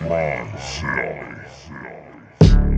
Ron Silly.